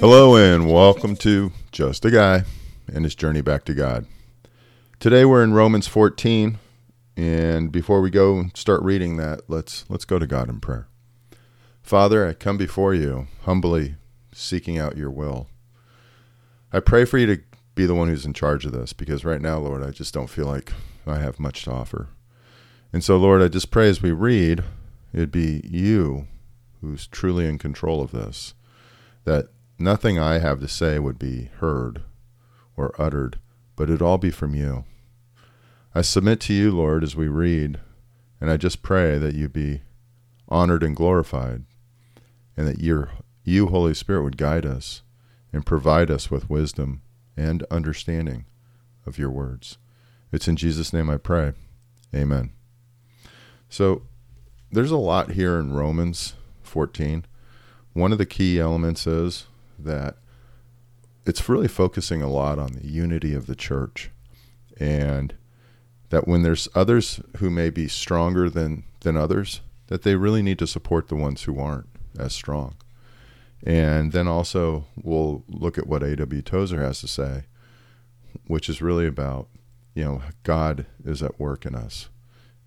Hello, and welcome to Just a Guy and His Journey Back to God. Today we're in Romans 14, and before we go and start reading that, let's let's go to God in prayer. Father, I come before you humbly seeking out your will. I pray for you to be the one who's in charge of this because right now, Lord, I just don't feel like I have much to offer. And so, Lord, I just pray as we read, it'd be you who's truly in control of this, that nothing I have to say would be heard or uttered, but it'd all be from you. I submit to you, Lord, as we read, and I just pray that you be honored and glorified, and that your, you, Holy Spirit, would guide us and provide us with wisdom and understanding of your words. It's in Jesus' name I pray. Amen. So there's a lot here in Romans 14. One of the key elements is that it's really focusing a lot on the unity of the church and that when there's others who may be stronger than than others that they really need to support the ones who aren't as strong and then also we'll look at what A.W. Tozer has to say which is really about you know God is at work in us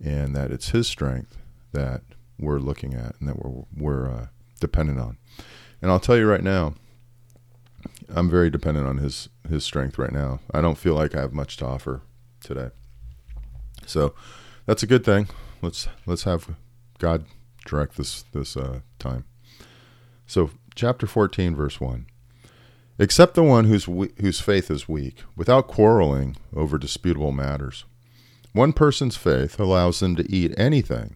and that it's his strength that we're looking at and that we're we're uh, dependent on and I'll tell you right now I'm very dependent on his his strength right now. I don't feel like I have much to offer today. So that's a good thing. Let's let's have God direct this this uh, time. So chapter 14 verse 1. Accept the one whose whose faith is weak, without quarreling over disputable matters. One person's faith allows them to eat anything,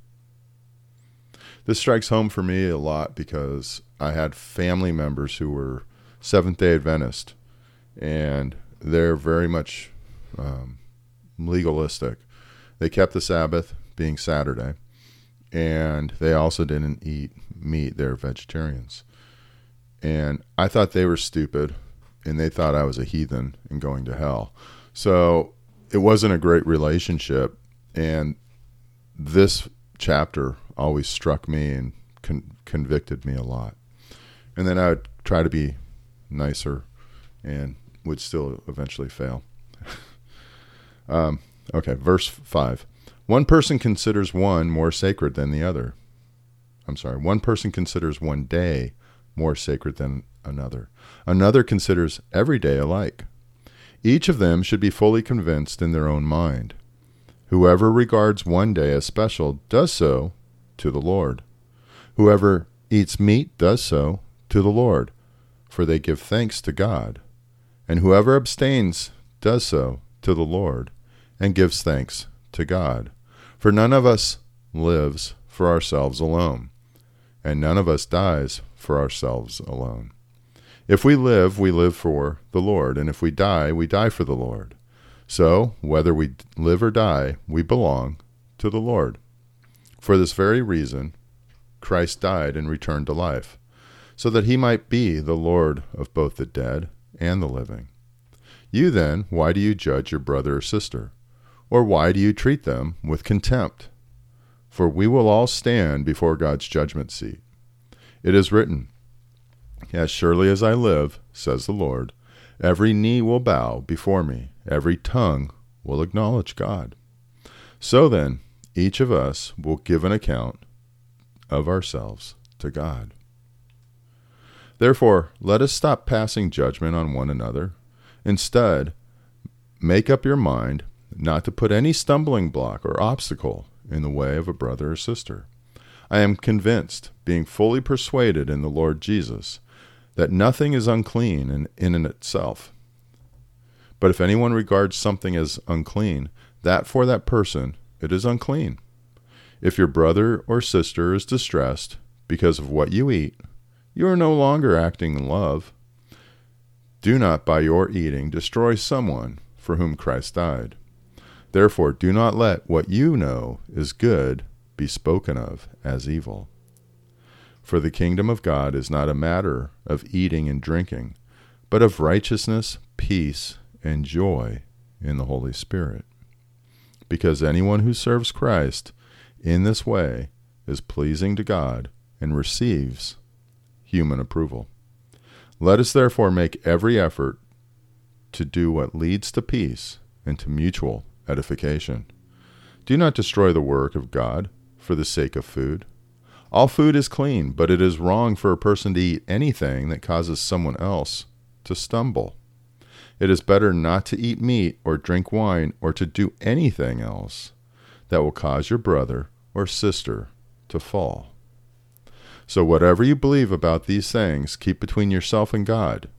This strikes home for me a lot because I had family members who were Seventh day Adventist, and they're very much um, legalistic. They kept the Sabbath being Saturday, and they also didn't eat meat. They're vegetarians. And I thought they were stupid, and they thought I was a heathen and going to hell. So it wasn't a great relationship. And this chapter always struck me and con- convicted me a lot. And then I would try to be nicer and would still eventually fail. um, okay, verse 5. One person considers one more sacred than the other. I'm sorry, one person considers one day more sacred than another. Another considers every day alike. Each of them should be fully convinced in their own mind. Whoever regards one day as special does so to the Lord. Whoever eats meat does so to the Lord, for they give thanks to God. And whoever abstains does so to the Lord and gives thanks to God. For none of us lives for ourselves alone, and none of us dies for ourselves alone. If we live, we live for the Lord, and if we die, we die for the Lord. So, whether we live or die, we belong to the Lord. For this very reason, Christ died and returned to life, so that he might be the Lord of both the dead and the living. You then, why do you judge your brother or sister? Or why do you treat them with contempt? For we will all stand before God's judgment seat. It is written, As surely as I live, says the Lord, every knee will bow before me, every tongue will acknowledge God. So then, each of us will give an account of ourselves to God. Therefore, let us stop passing judgment on one another. Instead, make up your mind not to put any stumbling block or obstacle in the way of a brother or sister. I am convinced, being fully persuaded in the Lord Jesus, that nothing is unclean in, in, in itself. But if anyone regards something as unclean, that for that person it is unclean. If your brother or sister is distressed, because of what you eat, you are no longer acting in love. Do not by your eating destroy someone for whom Christ died. Therefore, do not let what you know is good be spoken of as evil. For the kingdom of God is not a matter of eating and drinking, but of righteousness, peace, and joy in the Holy Spirit. Because anyone who serves Christ in this way is pleasing to God and receives human approval. Let us therefore make every effort to do what leads to peace and to mutual edification. Do not destroy the work of God for the sake of food. All food is clean, but it is wrong for a person to eat anything that causes someone else to stumble. It is better not to eat meat or drink wine or to do anything else that will cause your brother or sister to fall. So, whatever you believe about these things, keep between yourself and God.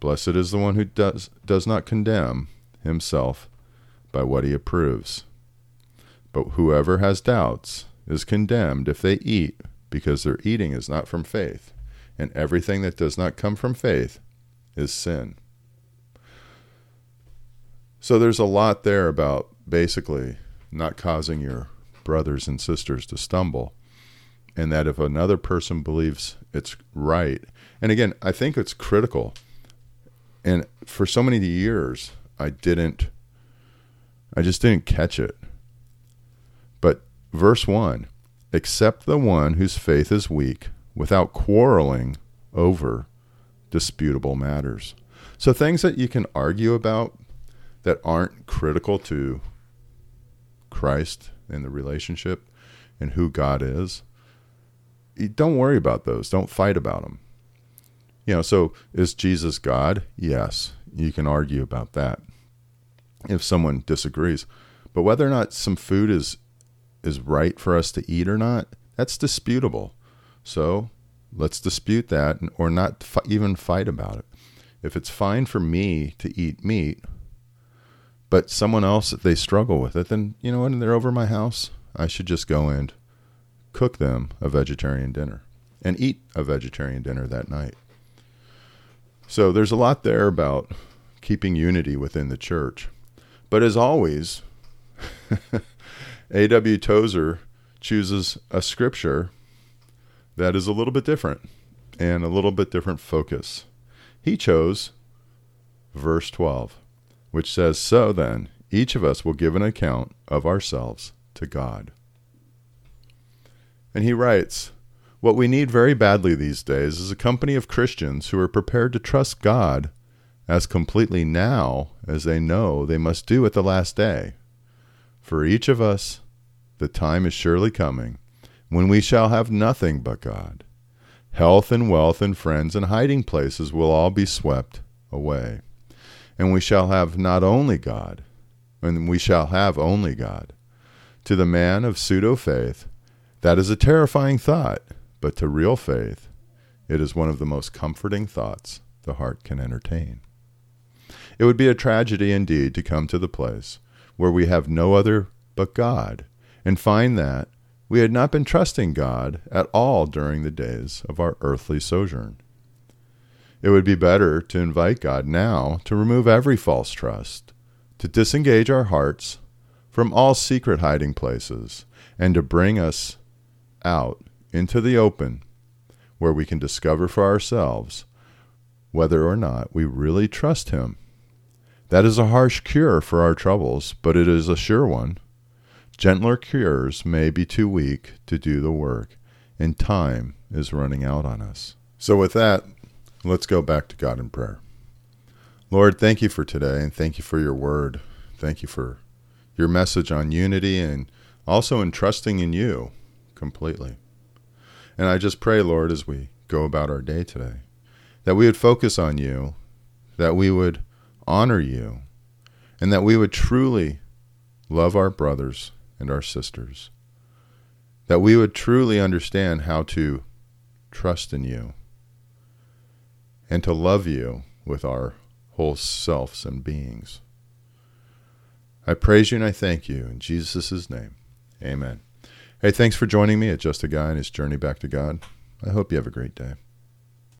Blessed is the one who does, does not condemn himself by what he approves. But whoever has doubts is condemned if they eat, because their eating is not from faith, and everything that does not come from faith is sin. So there's a lot there about basically not causing your brothers and sisters to stumble. And that if another person believes it's right, and again, I think it's critical. And for so many years, I didn't, I just didn't catch it. But verse 1 accept the one whose faith is weak without quarreling over disputable matters. So things that you can argue about that aren't critical to Christ and the relationship and who God is, don't worry about those. Don't fight about them. You know, so is Jesus God? Yes. You can argue about that if someone disagrees. But whether or not some food is is right for us to eat or not, that's disputable. So let's dispute that or not even fight about it. If it's fine for me to eat meat, but someone else they struggle with it, then you know what? They're over my house. I should just go and cook them a vegetarian dinner and eat a vegetarian dinner that night. So there's a lot there about keeping unity within the church. But as always, A.W. Tozer chooses a scripture that is a little bit different and a little bit different focus. He chose verse 12 which says, So then, each of us will give an account of ourselves to God. And he writes, What we need very badly these days is a company of Christians who are prepared to trust God as completely now as they know they must do at the last day. For each of us, the time is surely coming when we shall have nothing but God. Health and wealth and friends and hiding places will all be swept away and we shall have not only God, and we shall have only God. To the man of pseudo faith, that is a terrifying thought, but to real faith, it is one of the most comforting thoughts the heart can entertain. It would be a tragedy indeed to come to the place where we have no other but God, and find that we had not been trusting God at all during the days of our earthly sojourn. It would be better to invite God now to remove every false trust, to disengage our hearts from all secret hiding places, and to bring us out into the open where we can discover for ourselves whether or not we really trust Him. That is a harsh cure for our troubles, but it is a sure one. Gentler cures may be too weak to do the work, and time is running out on us. So, with that, Let's go back to God in prayer. Lord, thank you for today and thank you for your word. Thank you for your message on unity and also in trusting in you completely. And I just pray, Lord, as we go about our day today, that we would focus on you, that we would honor you, and that we would truly love our brothers and our sisters, that we would truly understand how to trust in you and to love you with our whole selves and beings. I praise you and I thank you in Jesus' name. Amen. Hey, thanks for joining me at Just a Guy and His Journey Back to God. I hope you have a great day.